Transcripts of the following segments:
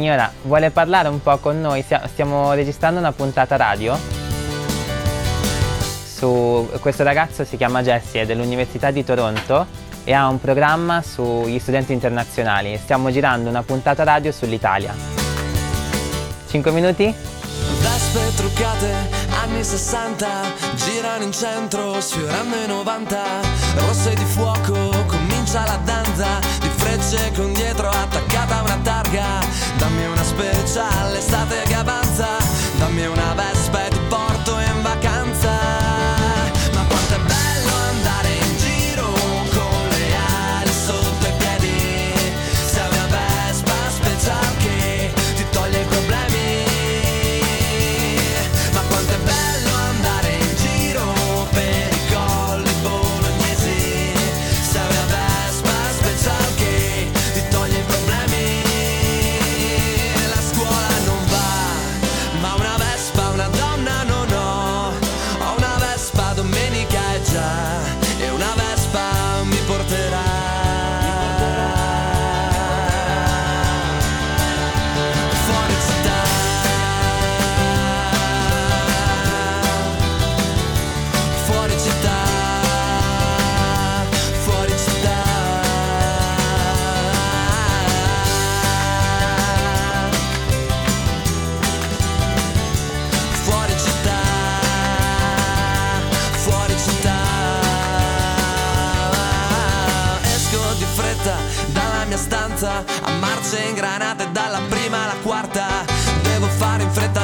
signora, vuole parlare un po' con noi? Stiamo registrando una puntata radio. Su, questo ragazzo si chiama Jesse, è dell'Università di Toronto e ha un programma sugli studenti internazionali. Stiamo girando una puntata radio sull'Italia. 5 minuti? Vespe truccate, anni 60, girano in centro, sfiorando i 90, rosse di fuoco, comincia la danza, frecce con dietro attaccata una targa, dammi una speciale, estate che avanza, dammi una vespa dalla prima alla quarta. Devo fare in fretta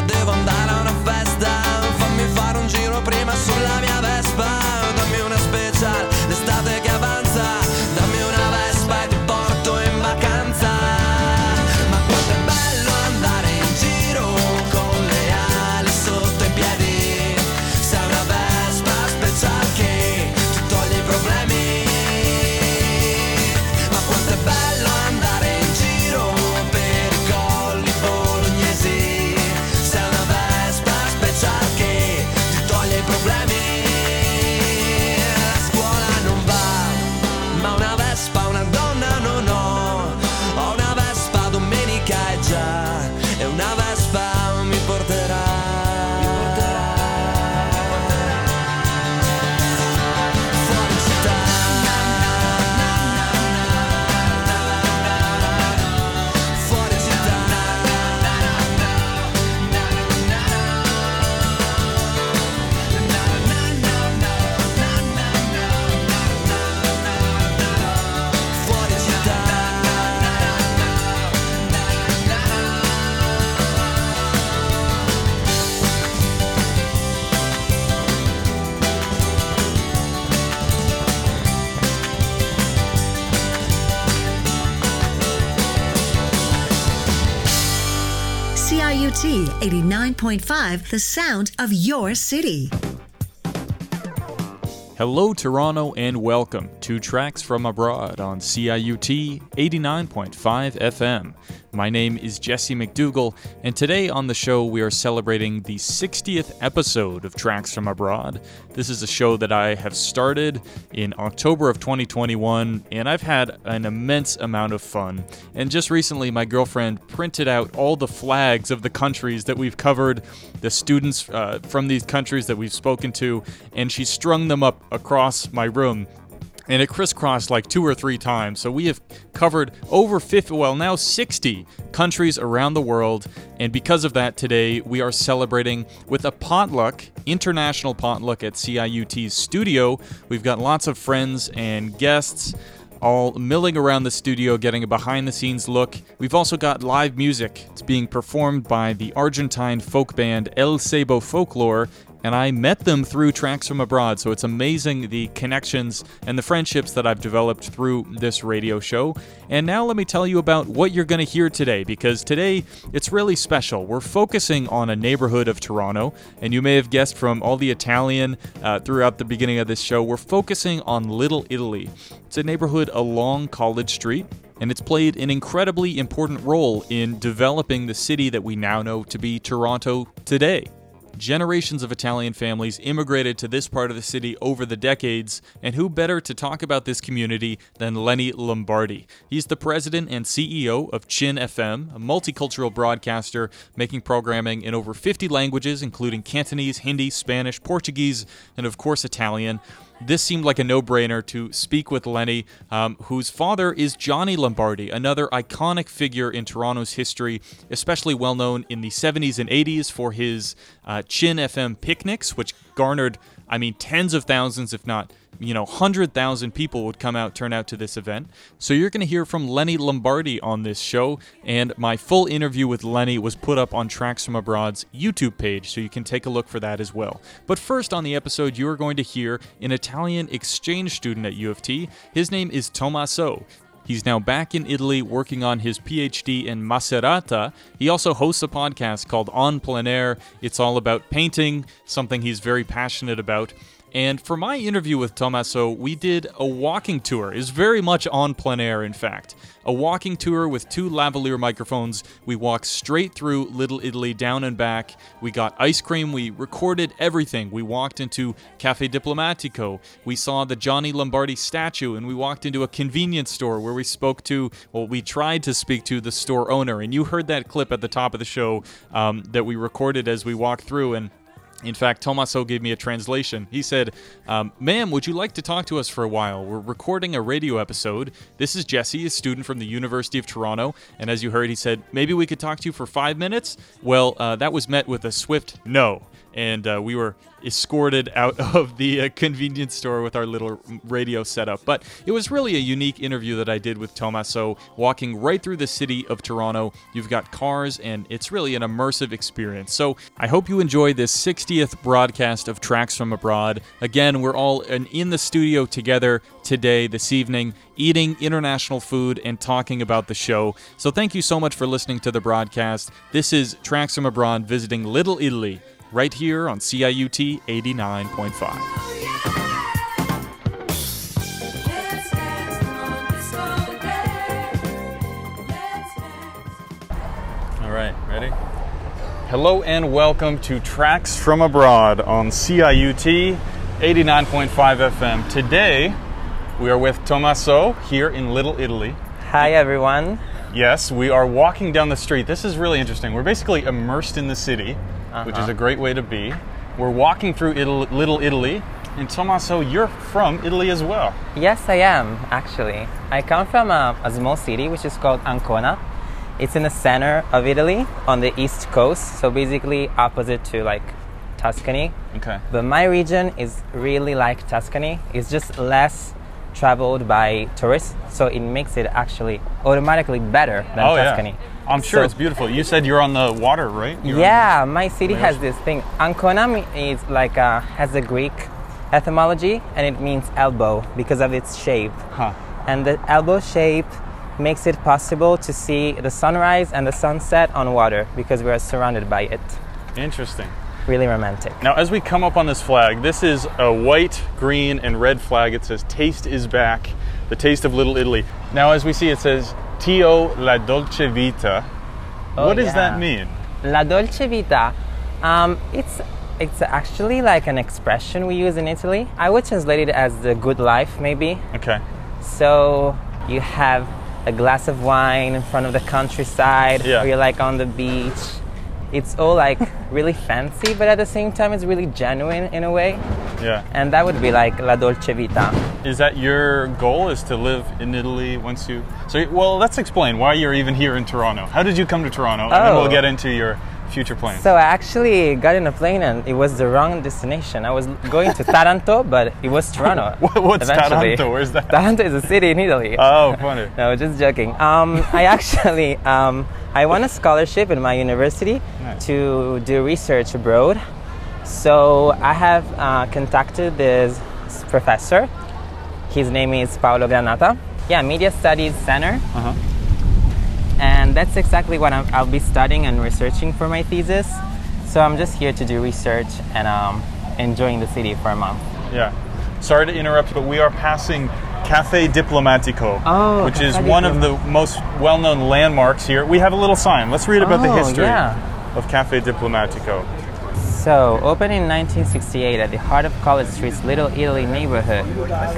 CIUT 89.5, the sound of your city. Hello, Toronto, and welcome to Tracks from Abroad on CIUT 89.5 FM. My name is Jesse McDougall, and today on the show we are celebrating the 60th episode of Tracks from Abroad. This is a show that I have started in October of 2021, and I've had an immense amount of fun. And just recently, my girlfriend printed out all the flags of the countries that we've covered, the students uh, from these countries that we've spoken to, and she strung them up across my room and it crisscrossed like two or three times. So we have covered over 50, well, now 60 countries around the world. And because of that, today we are celebrating with a potluck, international potluck at CIUT's studio. We've got lots of friends and guests all milling around the studio getting a behind the scenes look. We've also got live music. It's being performed by the Argentine folk band El Sebo Folklore and I met them through Tracks from Abroad. So it's amazing the connections and the friendships that I've developed through this radio show. And now let me tell you about what you're going to hear today, because today it's really special. We're focusing on a neighborhood of Toronto, and you may have guessed from all the Italian uh, throughout the beginning of this show, we're focusing on Little Italy. It's a neighborhood along College Street and it's played an incredibly important role in developing the city that we now know to be Toronto today. Generations of Italian families immigrated to this part of the city over the decades, and who better to talk about this community than Lenny Lombardi? He's the president and CEO of CHIN FM, a multicultural broadcaster making programming in over 50 languages, including Cantonese, Hindi, Spanish, Portuguese, and of course Italian this seemed like a no brainer to speak with Lenny, um, whose father is Johnny Lombardi, another iconic figure in Toronto's history, especially well known in the 70s and 80s for his uh, CHIN FM picnics, which garnered, I mean, tens of thousands, if not you know, 100,000 people would come out, turn out to this event. So you're going to hear from Lenny Lombardi on this show, and my full interview with Lenny was put up on Tracks from Abroad's YouTube page, so you can take a look for that as well. But first on the episode, you are going to hear an Italian exchange student at U of T. His name is Tommaso. He's now back in Italy working on his PhD in Macerata. He also hosts a podcast called On Plein Air. It's all about painting, something he's very passionate about. And for my interview with Tommaso, we did a walking tour. It's very much on plein air, in fact. A walking tour with two lavalier microphones. We walked straight through Little Italy, down and back. We got ice cream. We recorded everything. We walked into Cafe Diplomatico. We saw the Johnny Lombardi statue, and we walked into a convenience store where we spoke to, well, we tried to speak to the store owner. And you heard that clip at the top of the show um, that we recorded as we walked through. And in fact, Tommaso gave me a translation. He said, um, Ma'am, would you like to talk to us for a while? We're recording a radio episode. This is Jesse, a student from the University of Toronto. And as you heard, he said, Maybe we could talk to you for five minutes? Well, uh, that was met with a swift no and uh, we were escorted out of the uh, convenience store with our little radio setup. But it was really a unique interview that I did with Tommaso, walking right through the city of Toronto. You've got cars, and it's really an immersive experience. So I hope you enjoy this 60th broadcast of Tracks from Abroad. Again, we're all in the studio together today, this evening, eating international food and talking about the show. So thank you so much for listening to the broadcast. This is Tracks from Abroad visiting Little Italy right here on CIUT 89.5. All right, ready? Hello and welcome to Tracks from Abroad on CIUT 89.5 FM. Today, we are with Tommaso here in Little Italy. Hi, everyone. Yes, we are walking down the street. This is really interesting. We're basically immersed in the city uh-huh. which is uh-huh. a great way to be. We're walking through Italy, Little Italy. And Tommaso, you're from Italy as well. Yes, I am, actually. I come from a, a small city which is called Ancona. It's in the center of Italy on the east coast, so basically opposite to like Tuscany. Okay. But my region is really like Tuscany. It's just less traveled by tourists, so it makes it actually automatically better than oh, Tuscany. Yeah. I'm sure so, it's beautiful. You said you're on the water, right? You're yeah, my city has this thing. Ancona is like a, has a Greek etymology, and it means elbow because of its shape. Huh. And the elbow shape makes it possible to see the sunrise and the sunset on water because we are surrounded by it. Interesting. Really romantic. Now, as we come up on this flag, this is a white, green, and red flag. It says "Taste is back," the taste of Little Italy. Now, as we see, it says Tio la dolce vita. Oh, what does yeah. that mean? La dolce vita. Um, it's it's actually like an expression we use in Italy. I would translate it as the good life, maybe. Okay. So you have a glass of wine in front of the countryside, yeah. or you're like on the beach it's all like really fancy, but at the same time, it's really genuine in a way. Yeah. And that would be like la dolce vita. Is that your goal? Is to live in Italy once you? So, well, let's explain why you're even here in Toronto. How did you come to Toronto? Oh. And then we'll oh. get into your future plans. So I actually got in a plane and it was the wrong destination. I was going to Taranto, but it was Toronto. What's eventually. Taranto? Where's that? Taranto is a city in Italy. Oh, funny. no, just joking. Um, I actually um, I won a scholarship in my university nice. to do research abroad. So I have uh, contacted this professor. His name is Paolo Granata. Yeah, Media Studies Center. Uh-huh that's exactly what i will be studying and researching for my thesis. So I'm just here to do research and um, enjoying the city for a month. Yeah. Sorry to interrupt, but we are passing Cafe Diplomatico, oh, which is one of the most well-known landmarks here. We have a little sign. Let's read about oh, the history yeah. of Cafe Diplomatico. So, opened in 1968 at the heart of College Street's Little Italy neighborhood,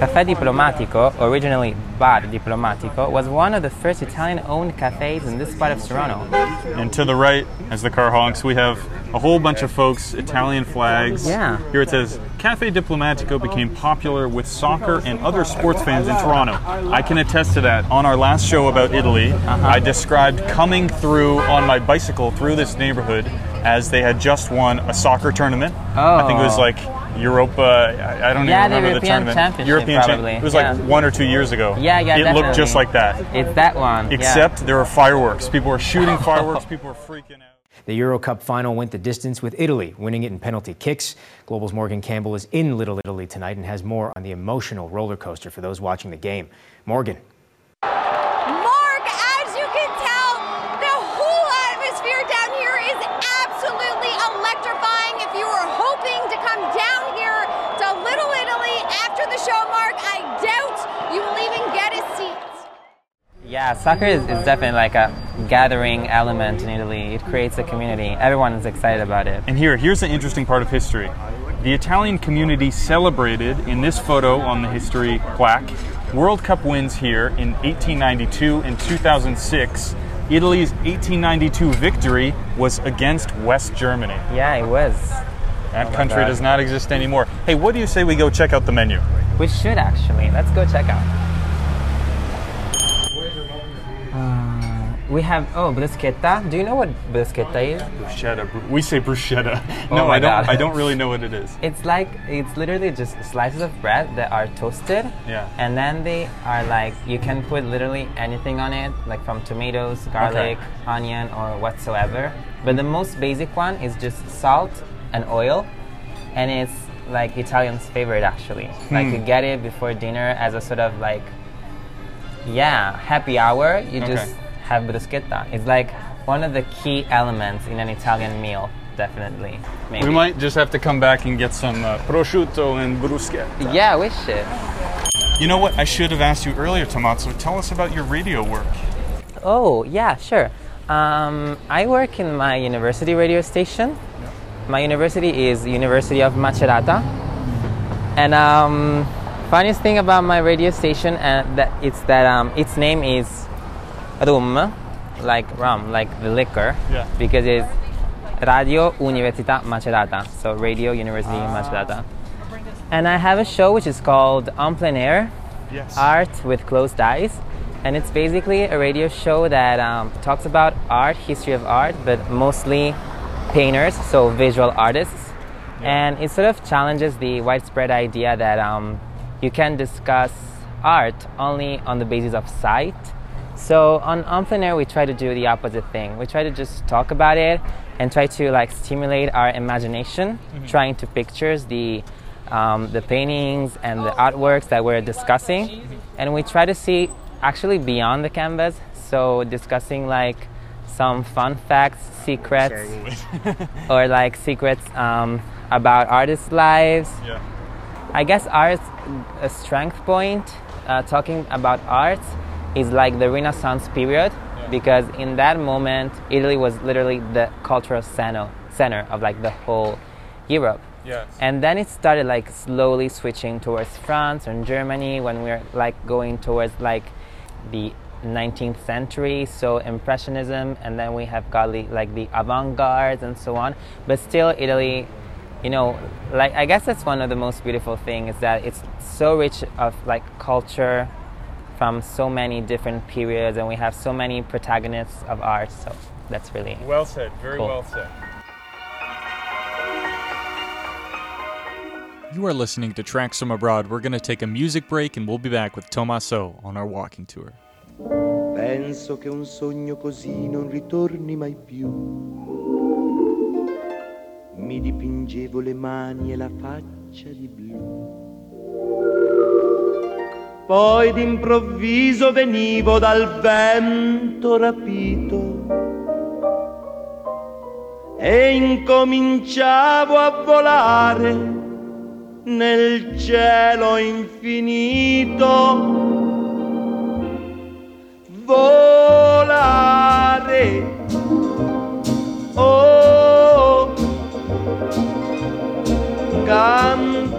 Café Diplomatico, originally Bar Diplomatico, was one of the first Italian owned cafes in this part of Toronto. And to the right, as the car honks, we have a whole bunch of folks, Italian flags. Yeah. Here it says Cafe Diplomatico became popular with soccer and other sports fans in Toronto. I can attest to that. On our last show about Italy, uh-huh. I described coming through on my bicycle through this neighborhood as they had just won a soccer tournament. I think it was Oh. like Europa. I I don't Yeah, even remember the European tournament. Championship, European Champ- probably, It was yeah. like one or two years ago. Yeah, yeah, It looked just like that. It's that one. yeah. Except there were fireworks. People were shooting fireworks. People were freaking out. The Euro Cup final went the distance with Italy, winning it in penalty kicks. Global's Morgan Campbell is in Little Italy tonight and has more on the emotional roller coaster for those watching the game. Morgan. Mark, as you can tell, the whole atmosphere down here is absolutely electrifying. If you were hoping to come down here to Little Italy after the show, Mark, I doubt you will even get a seat. Yeah, soccer is, is definitely like a gathering element in Italy. It creates a community. Everyone is excited about it. And here, here's the interesting part of history. The Italian community celebrated in this photo on the history plaque World Cup wins here in 1892 and 2006. Italy's 1892 victory was against West Germany. Yeah, it was. That Oh country does not exist anymore. Hey, what do you say we go check out the menu? We should actually. Let's go check out. We have oh bruschetta. Do you know what bruschetta is? Bruschetta. Bru- We say bruschetta. Oh no, I don't. God. I don't really know what it is. It's like it's literally just slices of bread that are toasted. Yeah. And then they are like you can put literally anything on it, like from tomatoes, garlic, onion, or whatsoever. But the most basic one is just salt and oil, and it's like Italian's favorite actually. Like Hmm. you get it before dinner as a sort of like yeah happy hour. You Okay. just have bruschetta. It's like one of the key elements in an Italian meal, definitely. Maybe. We might just have to come back and get some uh, prosciutto and bruschetta. Yeah, we should. You know what? I should have asked you earlier, Tommaso. Tell us about your radio work. Oh, yeah, sure. Um, I work in my university radio station. My university is University of Macerata. And um, funniest thing about my radio station uh, that it's that um, its name is Rum, like rum, like the liquor, Yeah. because it's Radio Università Macerata, so Radio University Macerata. And I have a show which is called En Plein Air, Yes. art with closed eyes and it's basically a radio show that um, talks about art history of art but mostly painters so visual artists and it sort of challenges the widespread idea that um, you can discuss art only on the basis of sight so on En Air we try to do the opposite thing. We try to just talk about it and try to like stimulate our imagination trying to pictures the um, the paintings and the artworks that we're discussing. And we try to see actually beyond the canvas so discussing like some fun facts secrets or like secrets um, about artists lives. Yeah. I guess art's a strength point, uh, talking about art, is like the Renaissance period because in that moment, Italy was literally the cultural center, center of like the whole Europe. Yes. And then it started like slowly switching towards France and Germany when we are like going towards like the 19th century, so Impressionism, and then we have got the, like the avant-garde and so on. But still, Italy, you know, like I guess that's one of the most beautiful things is that it's so rich of like culture from so many different periods, and we have so many protagonists of art. So that's really Well said. Very Cool. well said. You are listening to Tracks from Abroad. We're going to take a music break and we'll be back with Tommaso on our walking tour. Penso che un sogno così non ritorni mai più. Mi dipingevo le mani e la faccia di blu. Poi d'improvviso venivo dal vento rapito e incominciavo a volare nel cielo infinito volare. Oh, cantare.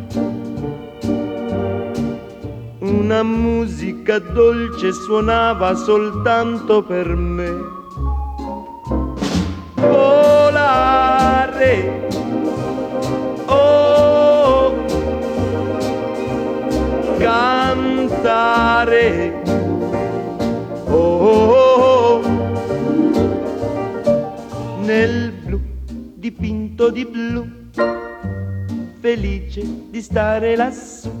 Una musica dolce suonava soltanto per me. Volare. Oh, cantare. Oh, oh, oh. nel blu dipinto di blu, felice di stare lassù.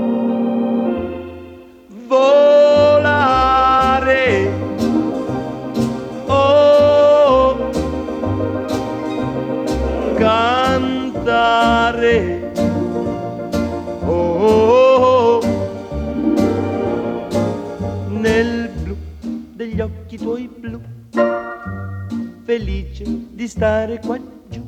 Volare. Oh, cantare. Oh, nel blu degli occhi tuoi blu felice di stare qua giù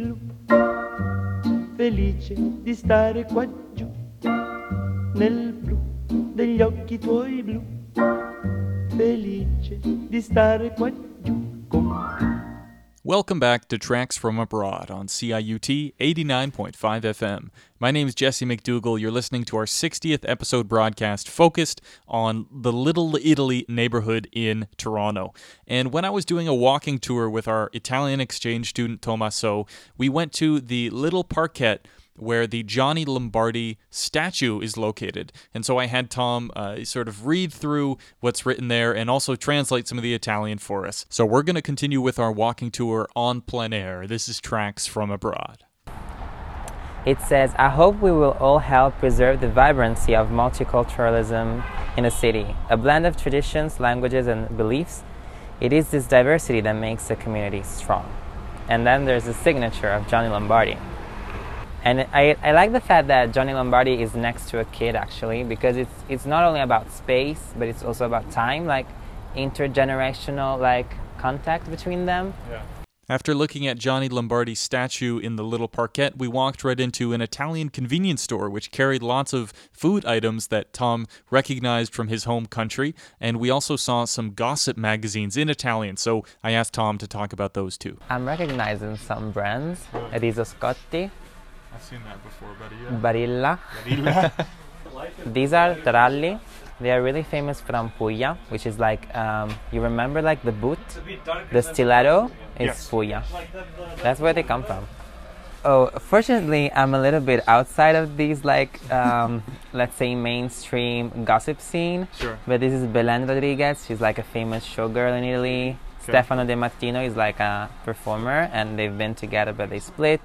blu, felice di stare qua giù. Nel blu degli occhi tuoi blu, felice di stare qua giù. Welcome back to Tracks from Abroad on CIUT 89.5 FM. My name is Jesse McDougall. You're listening to our 60th episode broadcast focused on the Little Italy neighborhood in Toronto. And when I was doing a walking tour with our Italian exchange student Tommaso, we went to the Little Parkette where the Johnny Lombardi statue is located. And so I had Tom uh, sort of read through what's written there and also translate some of the Italian for us. So we're going to continue with our walking tour on plein air. This is Tracks from Abroad. It says, I hope we will all help preserve the vibrancy of multiculturalism in a city, a blend of traditions, languages, and beliefs. It is this diversity that makes the community strong. And then there's the signature of Johnny Lombardi. And I, I like the fact that Johnny Lombardi is next to a kid actually because it's it's not only about space but it's also about time, like intergenerational like contact between them. Yeah. After looking at Johnny Lombardi's statue in the little parkette, we walked right into an Italian convenience store which carried lots of food items that Tom recognized from his home country, and we also saw some gossip magazines in Italian. So I asked Tom to talk about those too. I'm recognizing some brands. Riso Scotti, I've seen that before, buddy. Barilla. These are Taralli. They are really famous from Puglia, which is like um, you remember like the boot, the stiletto is Yes. Puglia. That's where they come from. Oh, fortunately, I'm a little bit outside of these like um, let's say mainstream gossip scene. Sure. But this is Belen Rodriguez. She's like a famous showgirl in Italy. Stefano De Martino is like a performer, and they've been together, but they split.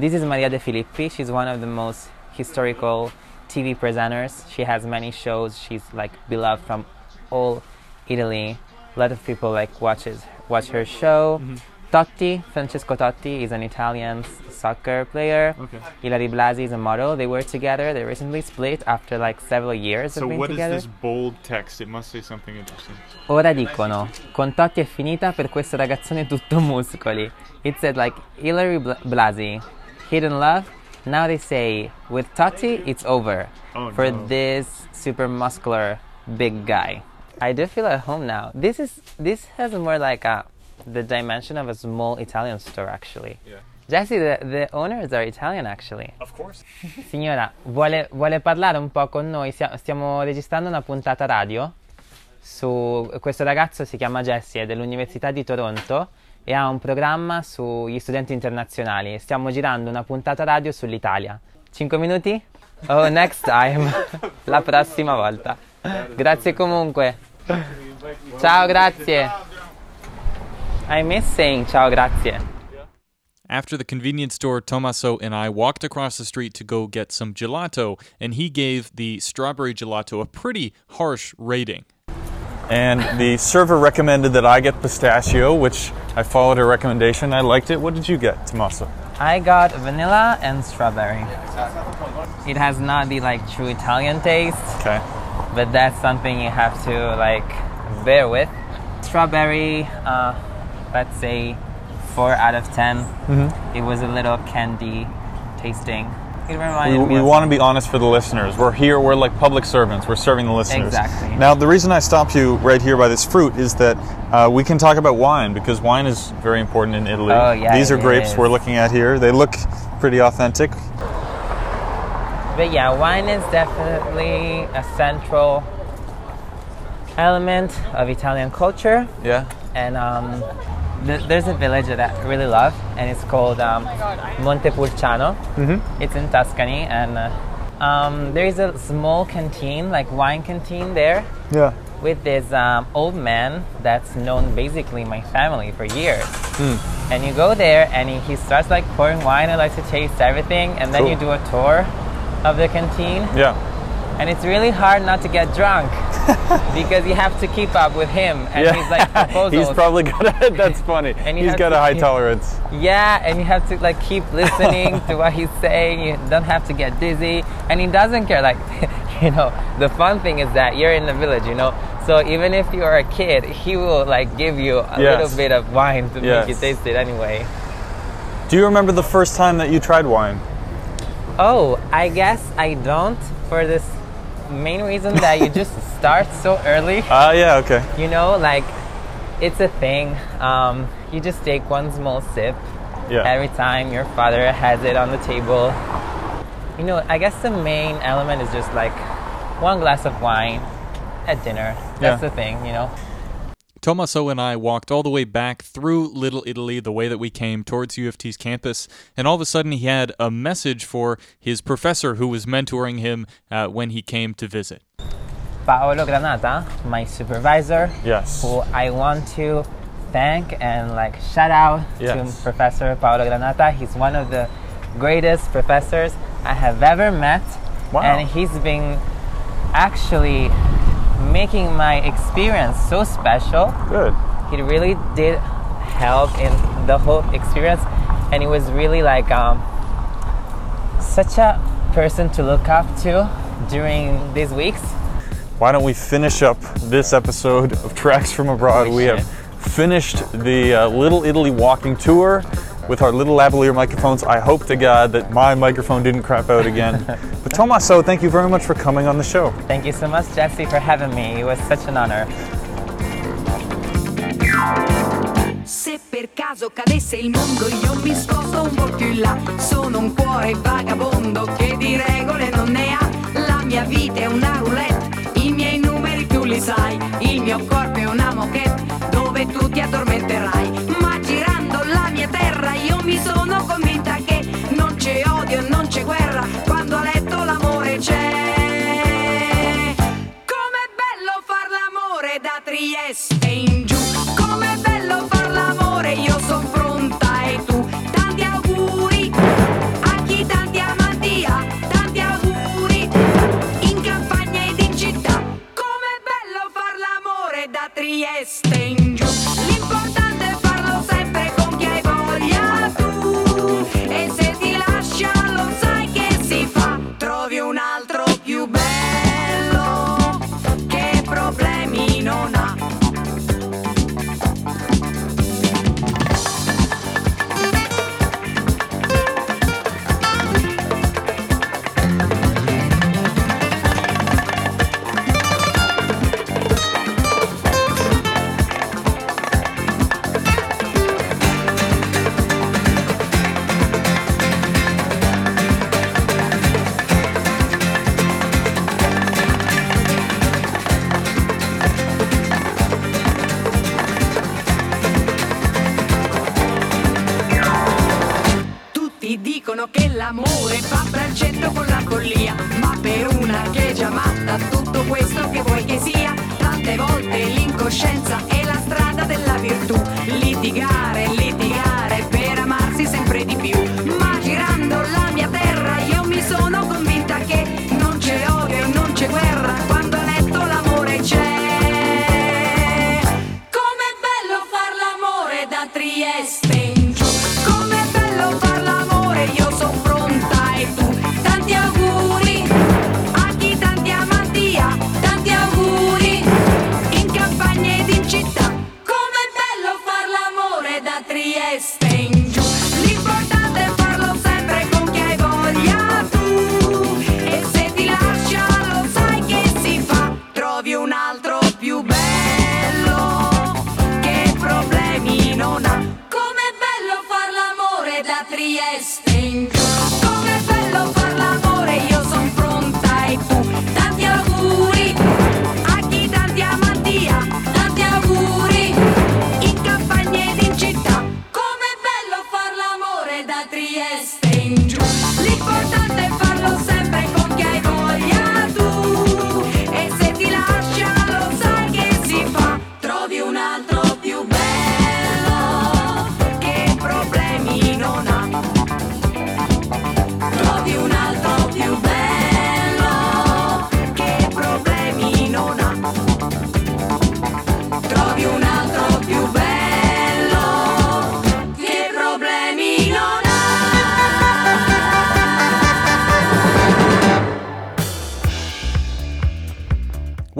This is Maria De Filippi. She's one of the most historical TV presenters. She has many shows. She's like beloved from all Italy. A lot of people like watches watch her show. Mm-hmm. Totti, Francesco Totti, is an Italian soccer player. Okay. Ilary Blasi is a model. They were together. They recently split after like several years So of being what is together. this bold text? It must say something interesting. Ora dicono, con Totti è finita per questo ragazzone tutto muscoli. It said like Ilary Bl- Blasi, hidden love. Now they say, with Tati, it's over. Oh, for no. this super muscular big guy. I do feel at home now. This is this has more like a the dimension of a small Italian store actually. Yeah. Jesse, the, the owners are Italian actually. Of course. Signora, vuole, vuole parlare un po' con noi? Stiamo registrando una puntata radio su questo ragazzo si chiama Jesse, è dell'Università di Toronto e ha un programma sugli studenti internazionali. Stiamo girando una puntata radio sull'Italia. 5 minuti? Oh, next time. La prossima volta. Grazie comunque. Ciao, grazie. I miss saying ciao, grazie. After the convenience store, Tommaso and I walked across the street to go get some gelato, and he gave the strawberry gelato a pretty harsh rating. And the server recommended that I get pistachio, which I followed her recommendation. I liked it. What did you get, Tommaso? I got vanilla and strawberry. It has not the like true Italian taste, Okay. but that's something you have to like bear with. Strawberry, uh, let's say four out of 10 It was a little candy tasting. We, we want to be honest for the listeners. We're here, we're like public servants. We're serving the listeners. Exactly. Now, the reason I stopped you right here by this fruit is that uh, we can talk about wine because wine is very important in Italy. Oh, yeah, These are grapes is. we're looking at here. They look pretty authentic. But yeah, wine is definitely a central element of Italian culture. Yeah. and um, th- there's a village that I really love, and it's called um, Montepulciano. Mm-hmm. It's in Tuscany, and uh, um, there is a small canteen, like wine canteen there, Yeah. with this um, old man that's known basically my family for years. And you go there, and he, he starts like pouring wine and likes to taste everything, and then Cool. you do a tour of the canteen, Yeah. And it's really hard not to get drunk. because you have to keep up with him, and yeah. he's like proposals. He's probably got a, that's funny. And He's got to a high tolerance. Yeah, and you have to like keep listening to what he's saying. You don't have to get dizzy, and he doesn't care. Like, you know, the fun thing is that you're in the village, you know. So even if you are a kid, he will like give you a Yes. little bit of wine to make you taste it anyway. Do you remember the first time that you tried wine? Oh, I guess I don't for this main reason that you just start so early. Ah, yeah, okay. You know, like it's a thing. Um, you just take one small sip Yeah. every time your father has it on the table. You know, I guess the main element is just like one glass of wine at dinner. That's Yeah. the thing, you know. Tommaso and I walked all the way back through Little Italy, the way that we came towards U of T's campus, and all of a sudden he had a message for his professor who was mentoring him uh, when he came to visit. Paolo Granata, my supervisor, Yes. who I want to thank and like shout out Yes. to Professor Paolo Granata. He's one of the greatest professors I have ever met. Wow. And he's been actually making my experience so special. Good. He really did help in the whole experience and he was really like um, such a person to look up to during these weeks. Why don't we finish up this episode of Tracks from Abroad? We We have finished the uh, Little Italy walking tour with our little lavalier microphones. I hope to God that my microphone didn't crap out again. but Tommaso, thank you very much for coming on the show. Thank you so much, Jesse, for having me. It was such an honor. Se per caso cadesse il mondo io mi sposto un po' più in là Sono un cuore vagabondo che di regole non ne ha La mia vita è una roulette, i miei numeri tu li sai Il mio corpo è una moquette dove tu ti addormenterai da Trieste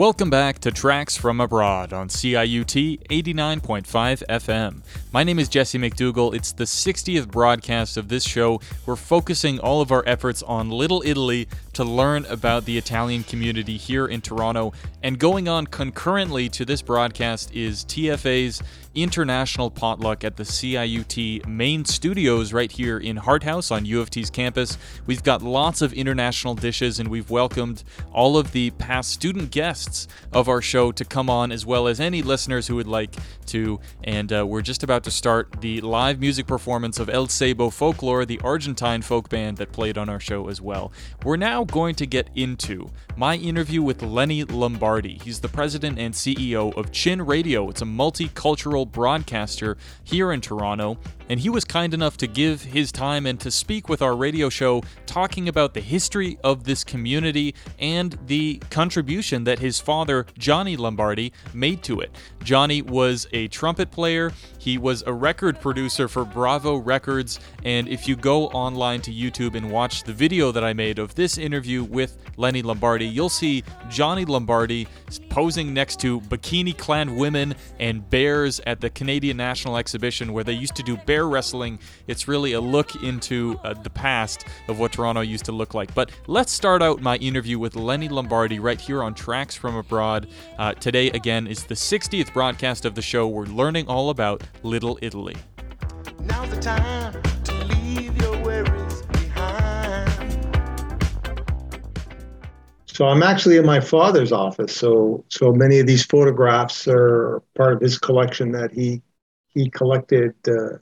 Welcome back to Tracks from Abroad on CIUT 89.5 FM. My name is Jesse McDougall. It's the 60th broadcast of this show. We're focusing all of our efforts on Little Italy to learn about the Italian community here in Toronto. And going on concurrently to this broadcast is TFA's International Potluck at the CIUT main studios right here in Hart House on U of T's campus. We've got lots of international dishes and we've welcomed all of the past student guests of our show to come on, as well as any listeners who would like to. And uh, we're just about to start the live music performance of El Sebo Folklore, the Argentine folk band that played on our show as well. We're now going to get into my interview with Lenny Lombardi. He's the president and CEO of CHIN Radio. It's a multicultural broadcaster here in Toronto, and he was kind enough to give his time and to speak with our radio show talking about the history of this community and the contribution that his father, Johnny Lombardi, made to it. Johnny was a trumpet player, he was a record producer for Bravo Records, and if you go online to YouTube and watch the video that I made of this interview with Lenny Lombardi, you'll see Johnny Lombardi posing next to bikini clad women and bears at the Canadian National Exhibition where they used to do bear wrestling. It's really a look into uh, the past of what Toronto used to look like. But let's start out my interview with Lenny Lombardi right here on Tracks from Abroad. Uh, today, again, is the 60th broadcast of the show. We're learning all about Little Italy. Now's the time to leave your worries So I'm actually in my father's office. So so many of these photographs are part of his collection that he he collected uh,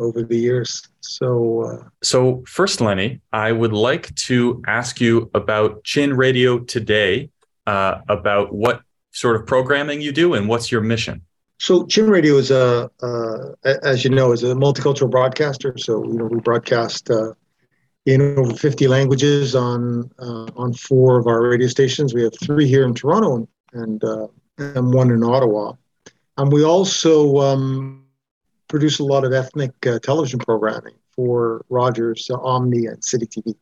over the years. So uh, So, first, Lenny, I would like to ask you about CHIN Radio today, uh, about what sort of programming you do and what's your mission. so CHIN Radio is a uh, as you know is a multicultural broadcaster. So you know we broadcast uh, in over 50 languages on uh, on four of our radio stations. We have three here in Toronto and and, uh, and one in Ottawa. And we also um, produce a lot of ethnic uh, television programming for Rogers, uh, Omni, and City TV.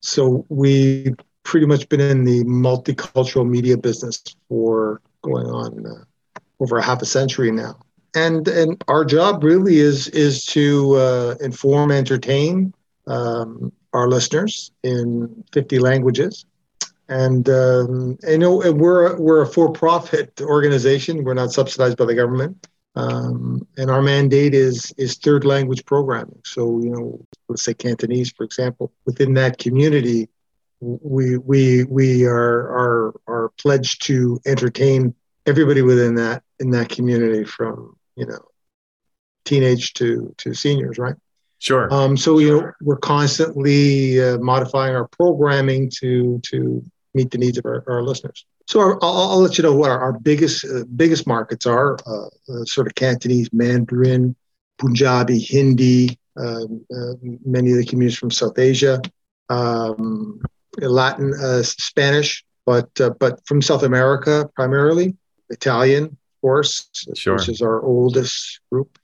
So we've pretty much been in the multicultural media business for going on uh, over a half a century now. And and our job really is is to uh, inform, entertain um, our listeners in 50 languages. And um, you know we're we're a for-profit organization. We're not subsidized by the government. Um, and our mandate is is third language programming. So you know, let's say Cantonese, for example. Within that community, we we we are are are pledged to entertain everybody within that in that community, from you know, teenage to to seniors, right? Sure. Um, so you know we're constantly uh, modifying our programming to to meet the needs of our, our listeners. So our, I'll, I'll, let you know what our, our biggest uh, biggest markets are: uh, uh sort of Cantonese, Mandarin, Punjabi, Hindi, um, uh, many of the communities from South Asia, um, Latin, uh, Spanish, but but from South America primarily, Italian, of course, sure. which is our oldest group.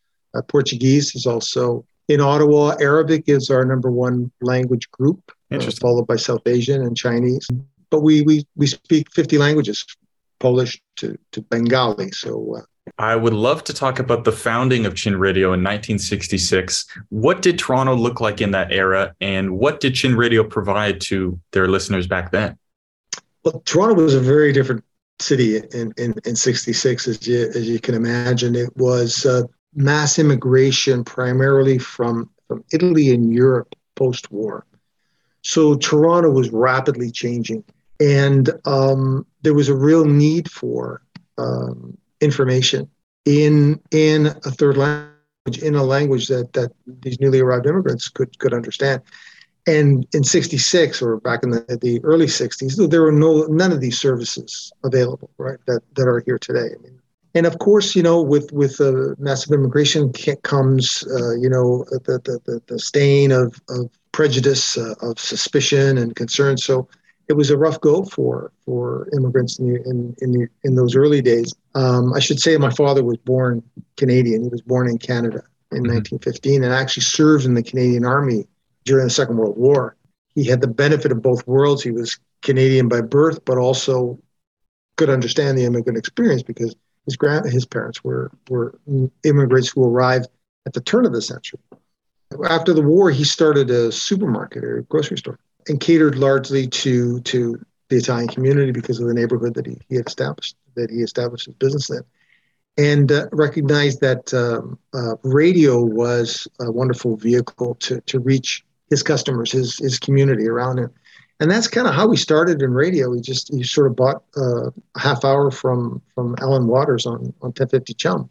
Portuguese is also in Ottawa, Arabic is our number one language group, uh, followed by South Asian and Chinese. But we we we speak 50 languages, Polish to to Bengali. So. Uh, I would love to talk about the founding of CHIN Radio in 1966. What did Toronto look like in that era, and what did CHIN Radio provide to their listeners back then? Well, Toronto was a very different city in, in, in 66, as you, as you can imagine. It was uh, mass immigration primarily from, from Italy and Europe post war. So Toronto was rapidly changing, and um, there was a real need for um, information in in a third language, in a language that that these newly arrived immigrants could could understand. And in '66 or back in the, the early '60s, there were no none of these services available, right? That that are here today. I mean, and of course, you know, with with uh, massive immigration comes, uh, you know, the, the, the the stain of of prejudice, uh, of suspicion and concern. So it was a rough go for for immigrants in the, in in, the, in those early days. Um, I should say my father was born Canadian. He was born in Canada in mm-hmm. 1915 and actually served in the Canadian Army during the Second World War. He had the benefit of both worlds. He was Canadian by birth, but also could understand the immigrant experience because his grand his parents were were immigrants who arrived at the turn of the century. After the war, he started a supermarket or a grocery store and catered largely to to the Italian community because of the neighborhood that he, he had established that he established his business in, and uh, recognized that um, uh, radio was a wonderful vehicle to to reach his customers, his his community around him and that's kind of how we started in radio. We just he sort of bought uh, a half hour from from Allan Waters on on 1050 CHUM,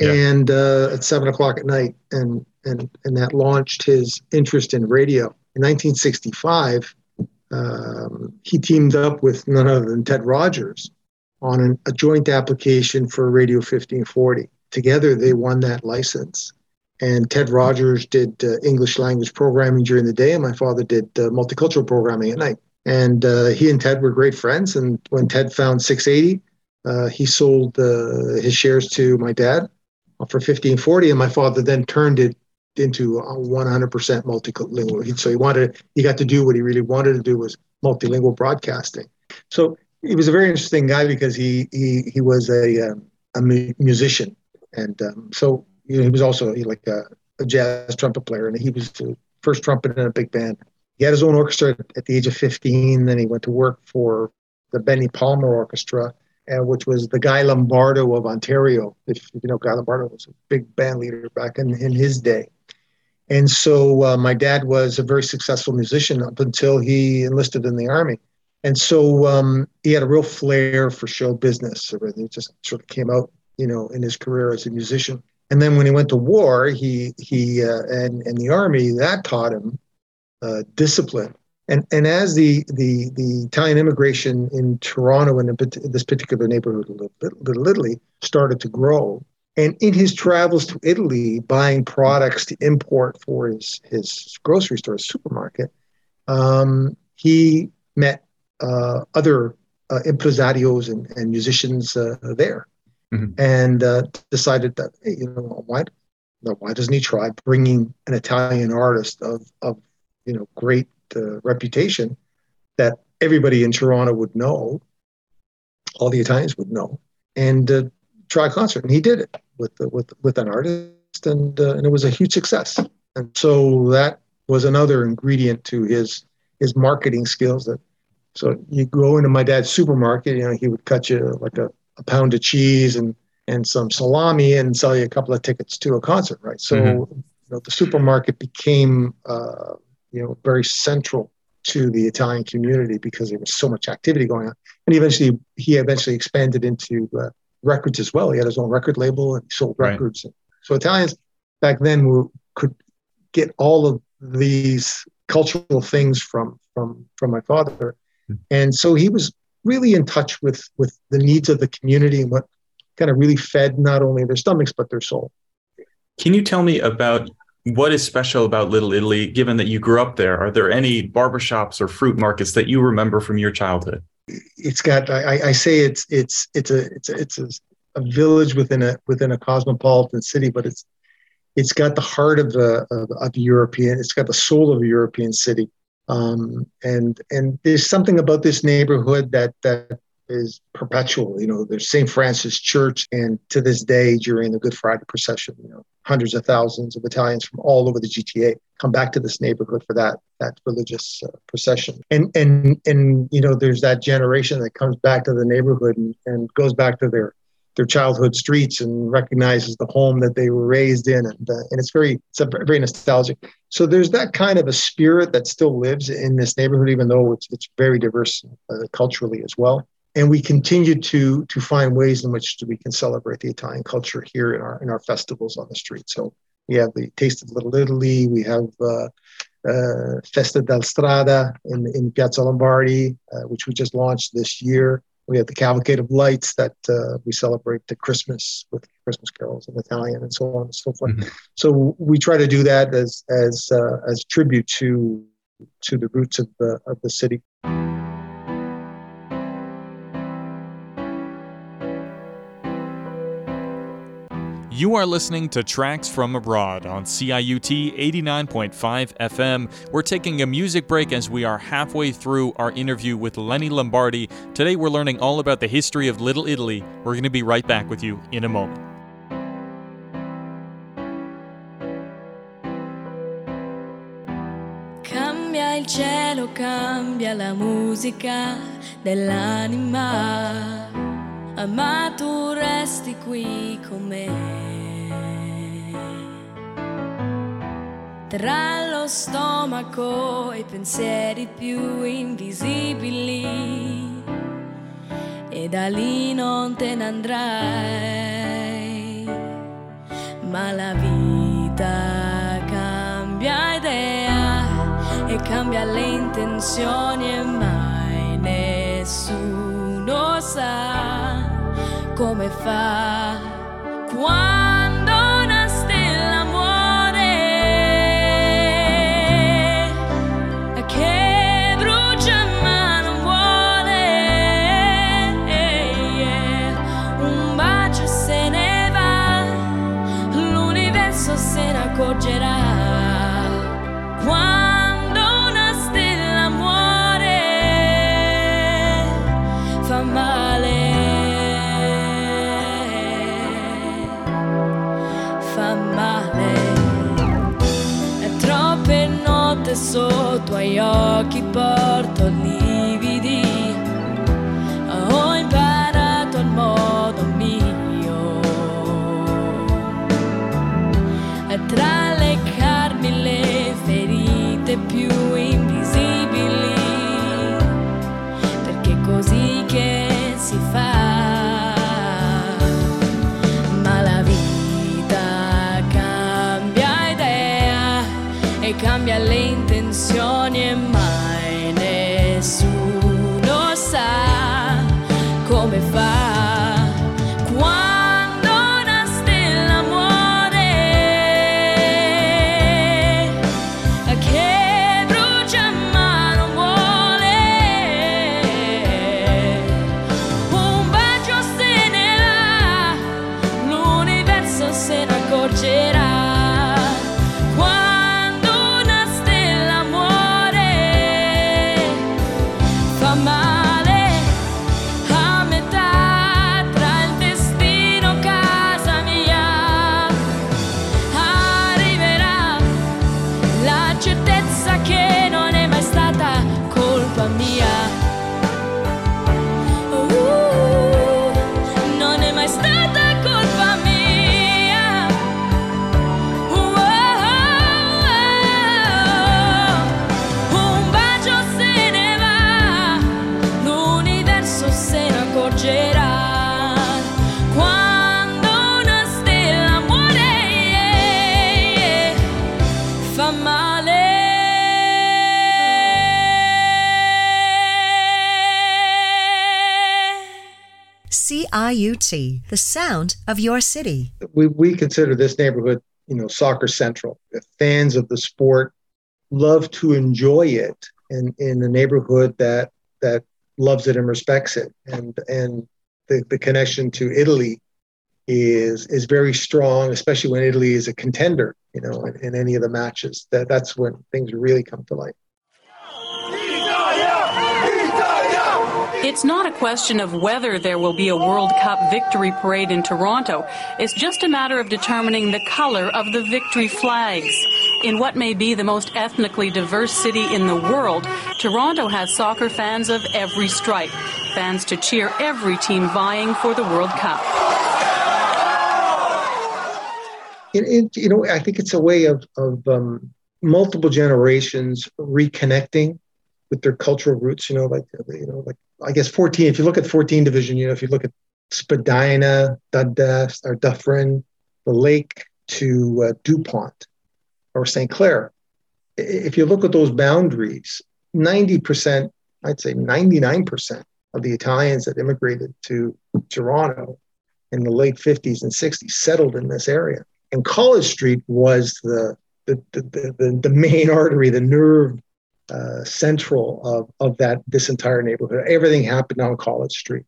yeah. and uh, at seven o'clock at night, and and and that launched his interest in radio. In 1965, um, he teamed up with none other than Ted Rogers on an, a joint application for Radio 1540. Together, they won that license and Ted Rogers did uh, English language programming during the day, and my father did uh, multicultural programming at night. And uh, he and Ted were great friends. And when Ted found 680, uh, he sold uh, his shares to my dad for 1540, and my father then turned it into 100% multilingual. So he wanted, he got to do what he really wanted to do was multilingual broadcasting. So he was a very interesting guy because he he he was a um, a musician, and um, so you know, he was also like a, a, jazz trumpet player, and he was the first trumpet in a big band. He had his own orchestra at the age of 15. Then he went to work for the Benny Palmer Orchestra, uh, which was the Guy Lombardo of Ontario. If you know, Guy Lombardo was a big band leader back in, in his day. And so uh, my dad was a very successful musician up until he enlisted in the army. And so um, he had a real flair for show business. It just sort of came out, you know, in his career as a musician. And then when he went to war, he he uh, and and the army that taught him uh, discipline. And and as the the the Italian immigration in Toronto and in this particular neighborhood, Little Italy, started to grow, and in his travels to Italy, buying products to import for his his grocery store, supermarket, um, he met uh, other uh, impresarios and, and musicians uh, there mm-hmm. and uh, decided that hey, you know why why doesn't he try bringing an Italian artist of of you know great uh, reputation that everybody in Toronto would know, all the Italians would know, and uh, try a concert, and he did it with with with an artist, and uh, and it was a huge success, and so that was another ingredient to his his marketing skills that so you go into my dad's supermarket, you know, he would cut you like a a pound of cheese and and some salami and sell you a couple of tickets to a concert, right? So mm-hmm. you know, the supermarket became uh, you know very central to the Italian community because there was so much activity going on. And eventually, he eventually expanded into uh, records as well. He had his own record label and he sold records. Right. So Italians back then were, could get all of these cultural things from from from my father, hmm. and so he was really in touch with with the needs of the community and what kind of really fed not only their stomachs but their soul. Can you tell me about what is special about Little Italy, given that you grew up there? Are there any barbershops or fruit markets that you remember from your childhood? It's got. I, I say it's it's it's a it's a, it's a, a, village within a within a cosmopolitan city, but it's it's got the heart of the of, of European. It's got the soul of a European city. Um, and and there's something about this neighborhood that that is perpetual. You know, there's St. Francis Church, and to this day, during the Good Friday procession, you know, hundreds of thousands of Italians from all over the GTA come back to this neighborhood for that that religious uh, procession. And and and you know, there's that generation that comes back to the neighborhood and, and goes back to their their childhood streets and recognizes the home that they were raised in and, uh, and it's very it's a very nostalgic so there's that kind of a spirit that still lives in this neighborhood even though it's, it's very diverse uh, culturally as well and we continue to to find ways in which we can celebrate the Italian culture here in our in our festivals on the street. So we have the Taste of Little Italy, we have uh, uh, Festa del Strada in, in Piazza Lombardi, uh, which we just launched this year. We have the Cavalcade of Lights that uh, we celebrate the Christmas with Christmas carols in Italian and so on and so forth. Mm-hmm. So we try to do that as as uh, as tribute to to the roots of the of the city. You are listening to Tracks from Abroad on CIUT 89.5 FM. We're taking a music break as we are halfway through our interview with Lenny Lombardi. Today we're learning all about the history of Little Italy. We're going to be right back with you in a moment. Cambia il cielo, cambia la musica dell'anima. Ma tu resti qui con me. tra lo stomaco e i pensieri più invisibili e da lì non te ne andrai, ma la vita cambia idea e cambia le intenzioni e mai nessuno sa come fa. Quando sotto ai The sound of your city. We, we consider this neighborhood, you know, soccer central. The fans of the sport love to enjoy it in, in a neighborhood that that loves it and respects it. And and the, the connection to Italy is is very strong, especially when Italy is a contender, you know, in, in any of the matches. That that's when things really come to life. It's not a question of whether there will be a World Cup victory parade in Toronto. It's just a matter of determining the color of the victory flags. In what may be the most ethnically diverse city in the world, Toronto has soccer fans of every stripe, fans to cheer every team vying for the World Cup. It, it, you know, I think it's a way of, of um, multiple generations reconnecting with their cultural roots. You know, like you know, like I guess 14. If you look at 14 division, you know, if you look at Spadina, Dundas, or Dufferin, the lake to uh, Dupont or St. Clair, if you look at those boundaries, 90%, I'd say 99% of the Italians that immigrated to Toronto in the late 50s and 60s settled in this area. And College Street was the the, the, the, the main artery, the nerve uh, central of, of that this entire neighborhood. Everything happened on College Street.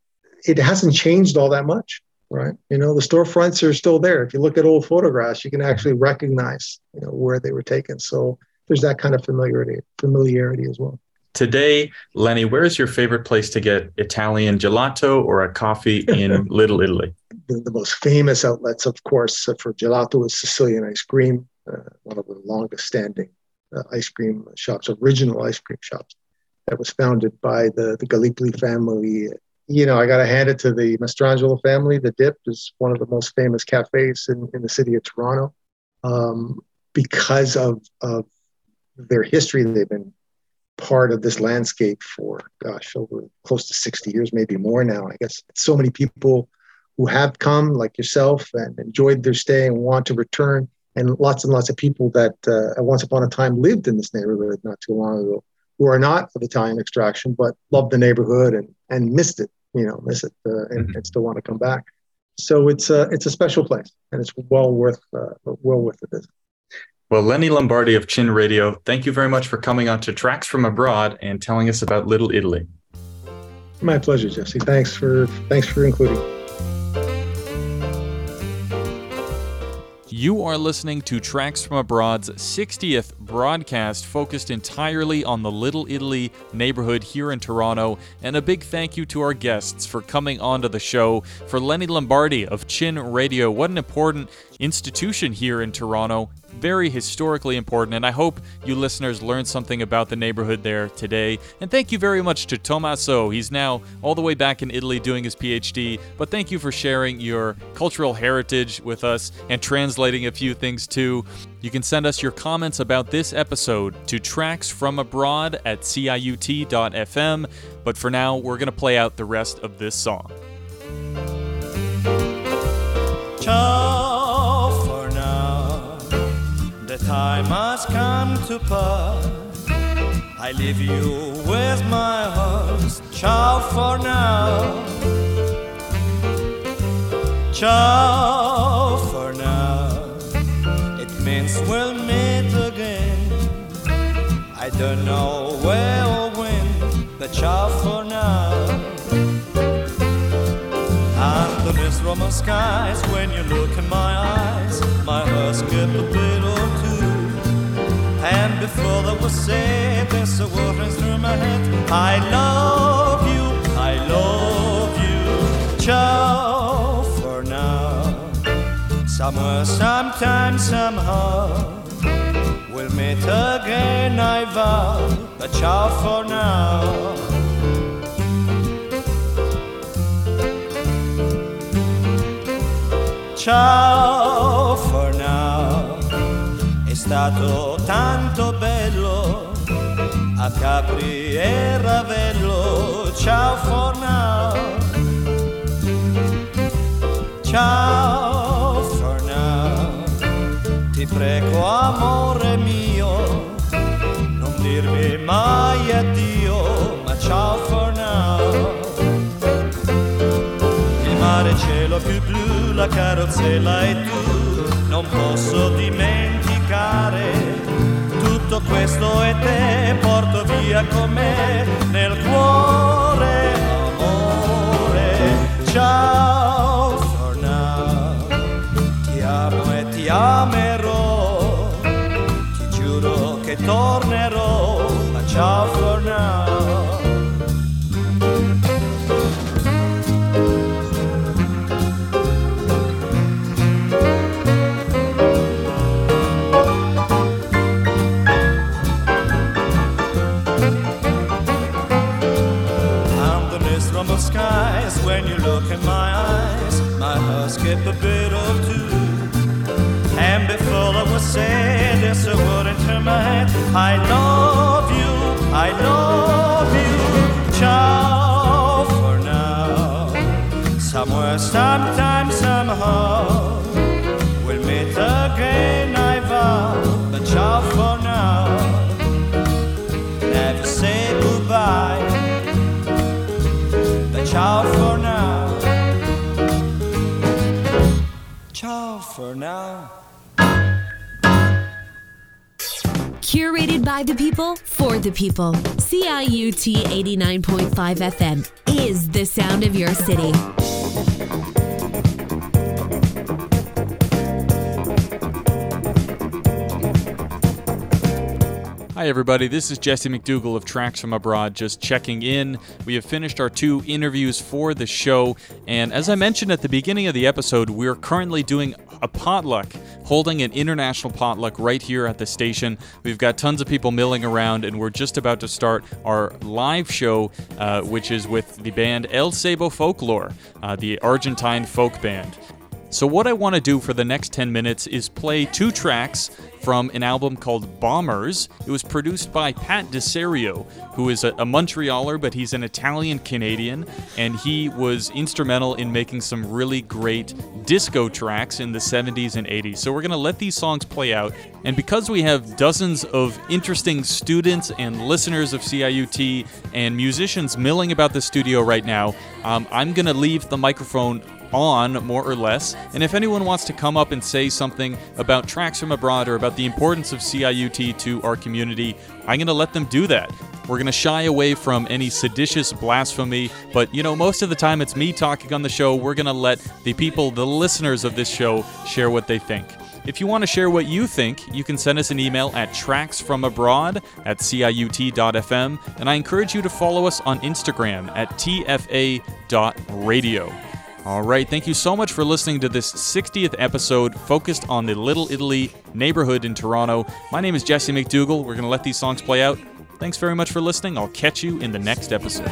It hasn't changed all that much, right? You know, the storefronts are still there. If you look at old photographs, you can actually recognize, you know, where they were taken. So there's that kind of familiarity, familiarity as well. Today, Lenny, where is your favorite place to get Italian gelato or a coffee in Little Italy? The, the, most famous outlets, of course, for gelato is Sicilian ice cream, uh, one of the longest standing uh, ice cream shops, original ice cream shops that was founded by the, the Gallipoli family. You know, I got to hand it to the Mastrangelo family. The Dip is one of the most famous cafes in, in the city of Toronto. Um, because of, of their history, they've been part of this landscape for, gosh, over close to 60 years, maybe more now. I guess so many people who have come, like yourself, and enjoyed their stay and want to return and lots and lots of people that uh, once upon a time lived in this neighborhood not too long ago who are not of Italian extraction but love the neighborhood and and missed it, you know, miss it uh, and, mm-hmm. and, still want to come back. So it's a it's a special place and it's well worth uh, well worth the visit. Well, Lenny Lombardi of CHIN Radio, thank you very much for coming on to Tracks from Abroad and telling us about Little Italy. My pleasure, Jesse. Thanks for thanks for including. You are listening to Tracks from Abroad's 60th broadcast focused entirely on the Little Italy neighborhood here in Toronto. And a big thank you to our guests for coming onto the show. For Lenny Lombardi of CHIN Radio, what an important institution here in Toronto very historically important, and I hope you listeners learned something about the neighborhood there today. And thank you very much to Tommaso. He's now all the way back in Italy doing his PhD, but thank you for sharing your cultural heritage with us and translating a few things too. You can send us your comments about this episode to tracksfromabroad at ciut.fm, but for now, we're going to play out the rest of this song. Ciao time has come to pass. I leave you with my heart. Ciao for now. Ciao for now. It means we'll meet again. I don't know where or when, but ciao for now. Under these Roman skies, when you look in my eyes, my heart skips a before that was said, there's a word runs through my head. I love you, I love you. Ciao for now. Somewhere, sometime, somehow. We'll meet again, I vow. But ciao for now. Ciao for now. È stato tanto Capri e Ravello. Ciao for now. Ciao for now. Ti prego amore mio, non dirmi mai addio, ma ciao for now. In my più blu, la carrozzella e tu, non posso dimenticare questo e te porto via con me nel cuore, amore. Ciao I love you, I love you, ciao for now. Somewhere, sometime, somehow, we'll meet again, by the people, for the people. CIUT 89.5 FM is the sound of your city. Hi, everybody. This is Jesse McDougall of Tracks from Abroad, just checking in. We have finished our two interviews for the show, and as I mentioned at the beginning of the episode, we're currently doing a potluck, holding an international potluck right here at the station. We've got tons of people milling around, and we're just about to start our live show, uh, which is with the band El Sebo Folklore, uh, the Argentine folk band. So, what I want to do for the next 10 minutes is play two tracks from an album called Bombers. It was produced by Pat DeSerio, who is a, a Montrealer, but he's an Italian Canadian, and he was instrumental in making some really great disco tracks in the 70s and 80s. So, we're going to let these songs play out. And because we have dozens of interesting students and listeners of CIUT and musicians milling about the studio right now, um, I'm going to leave the microphone on, more or less. And if anyone wants to come up and say something about tracks from abroad or about the importance of CIUT to our community, I'm going to let them do that. We're going to shy away from any seditious blasphemy, but you know, most of the time it's me talking on the show. We're going to let the people, the listeners of this show, share what they think. If you want to share what you think, you can send us an email at tracksfromabroad at ciut.fm, and I encourage you to follow us on Instagram at tfa.radio. All right, thank you so much for listening to this 60th episode focused on the Little Italy neighborhood in Toronto. My name is Jesse McDougall. We're going to let these songs play out. Thanks very much for listening. I'll catch you in the next episode.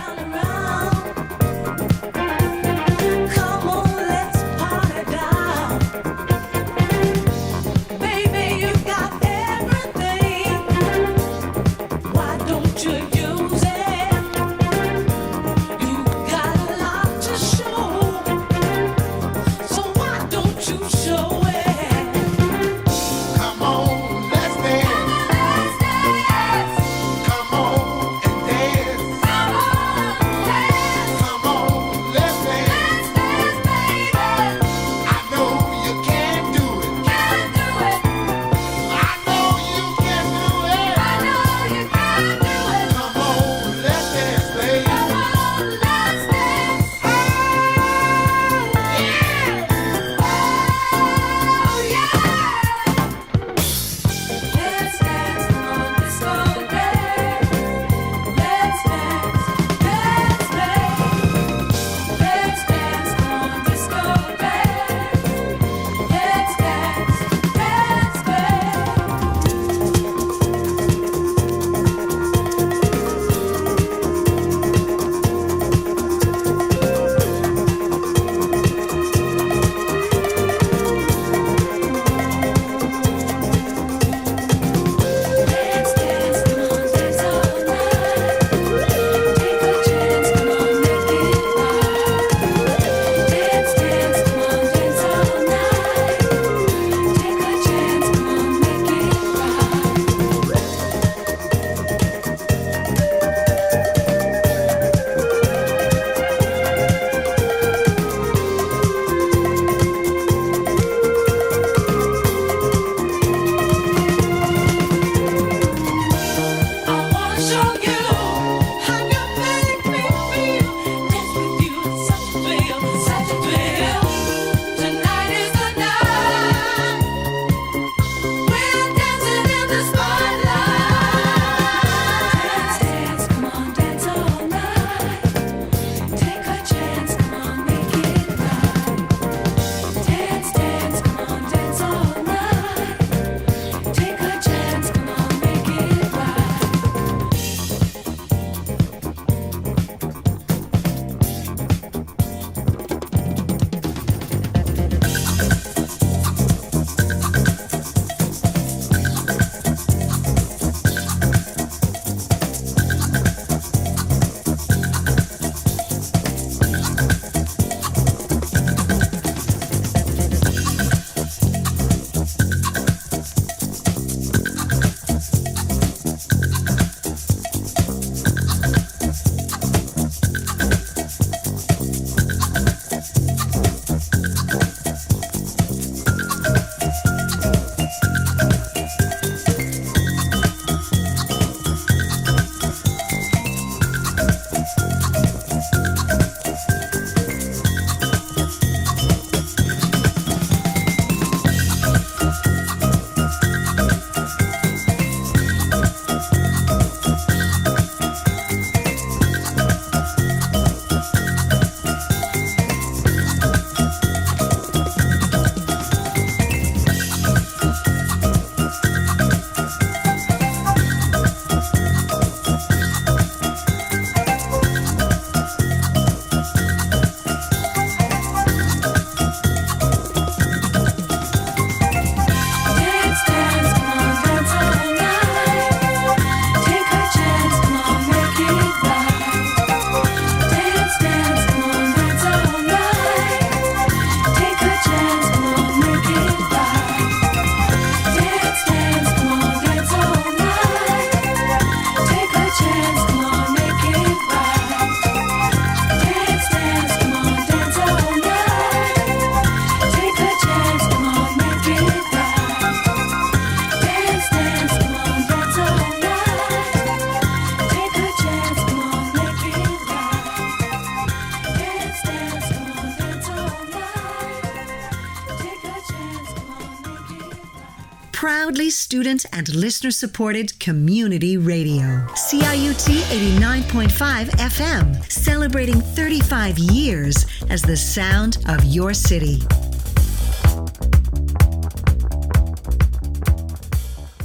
Student and listener supported community radio. CIUT 89.5 FM, celebrating 35 years as the sound of your city.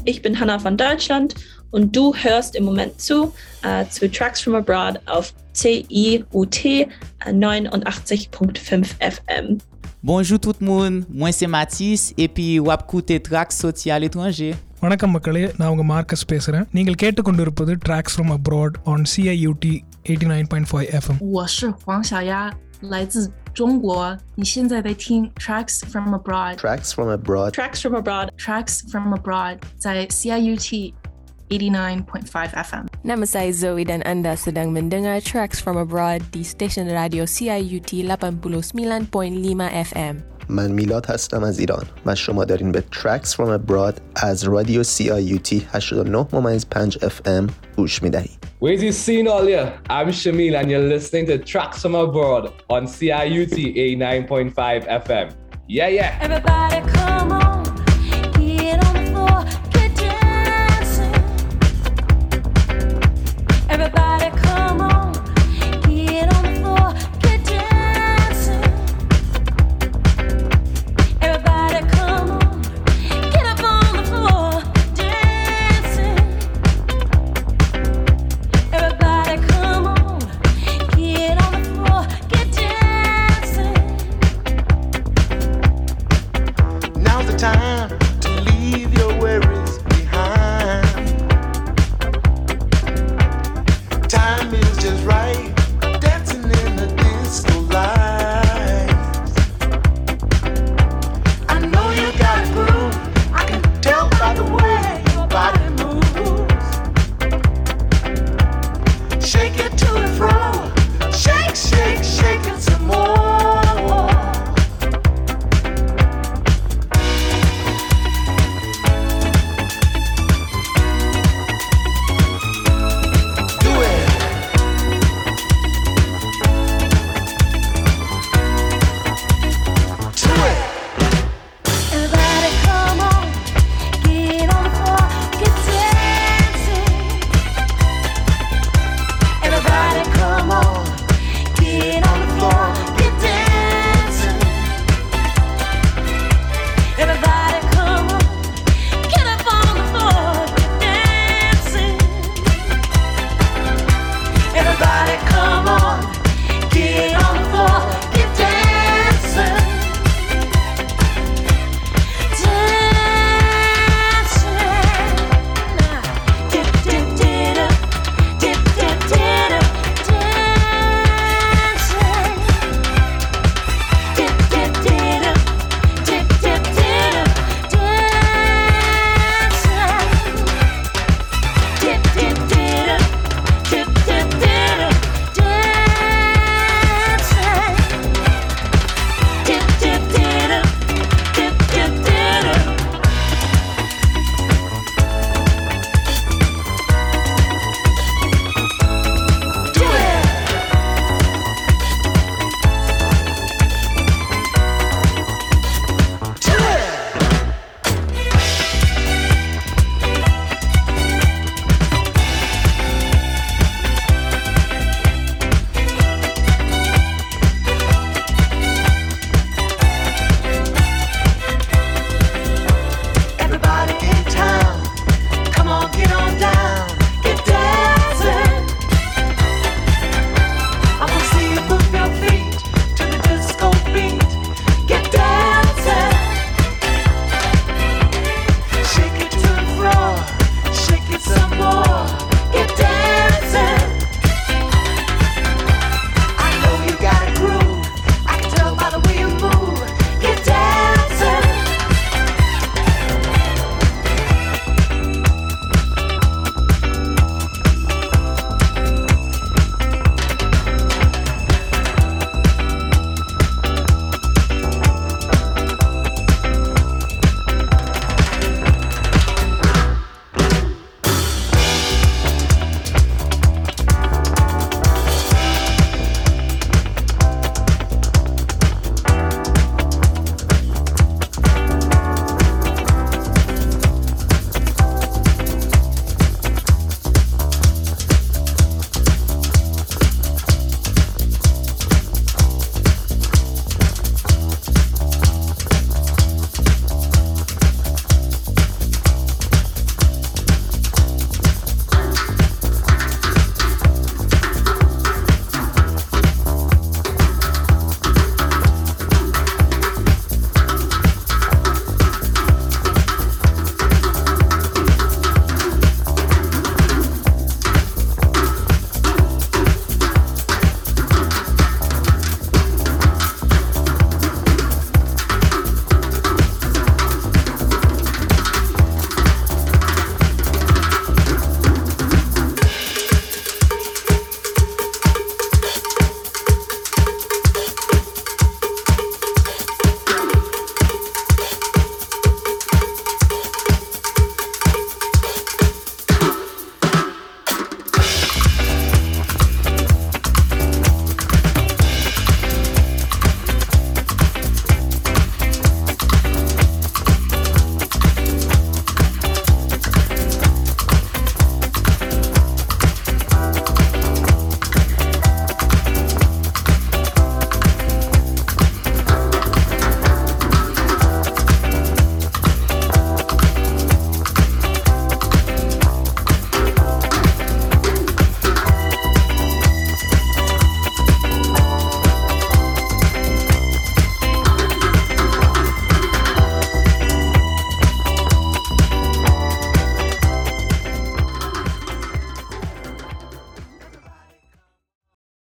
Ich bin Hannah von Deutschland und du hörst im Moment zu äh, zu Tracks from Abroad auf CIUT äh, 89.5 FM. Bonjour tout le monde, moi c'est Mathis et puis wap koute tracks sorti à l'étranger. வணக்கம் மக்களே நான் உங்கள் Marcus பேசுகிறேன் நீங்கள் கேட்டுக்கொண்டிருப்பது tracks from abroad on CIUT eighty nine point five FM 我是黄小丫，来自中国。你现在在听 Tracks from Abroad。 Tracks from abroad. Tracks from Abroad。 Tracks from Abroad 在 CIUT 89.5 FM。那么saya Zoe dan anda sedang mendengar Tracks from Abroad di stesen radio CIUT 89.5 FM. من میلاد هستم از ایران و شما دارین به Tracks from Abroad از رادیو CIUT 89 ممیز 5 FM گوش میدهید Where's you seen all here? I'm Shamil and you're listening to Tracks from Abroad on CIUT 89.5 FM. Yeah, yeah. Everybody come on, Everybody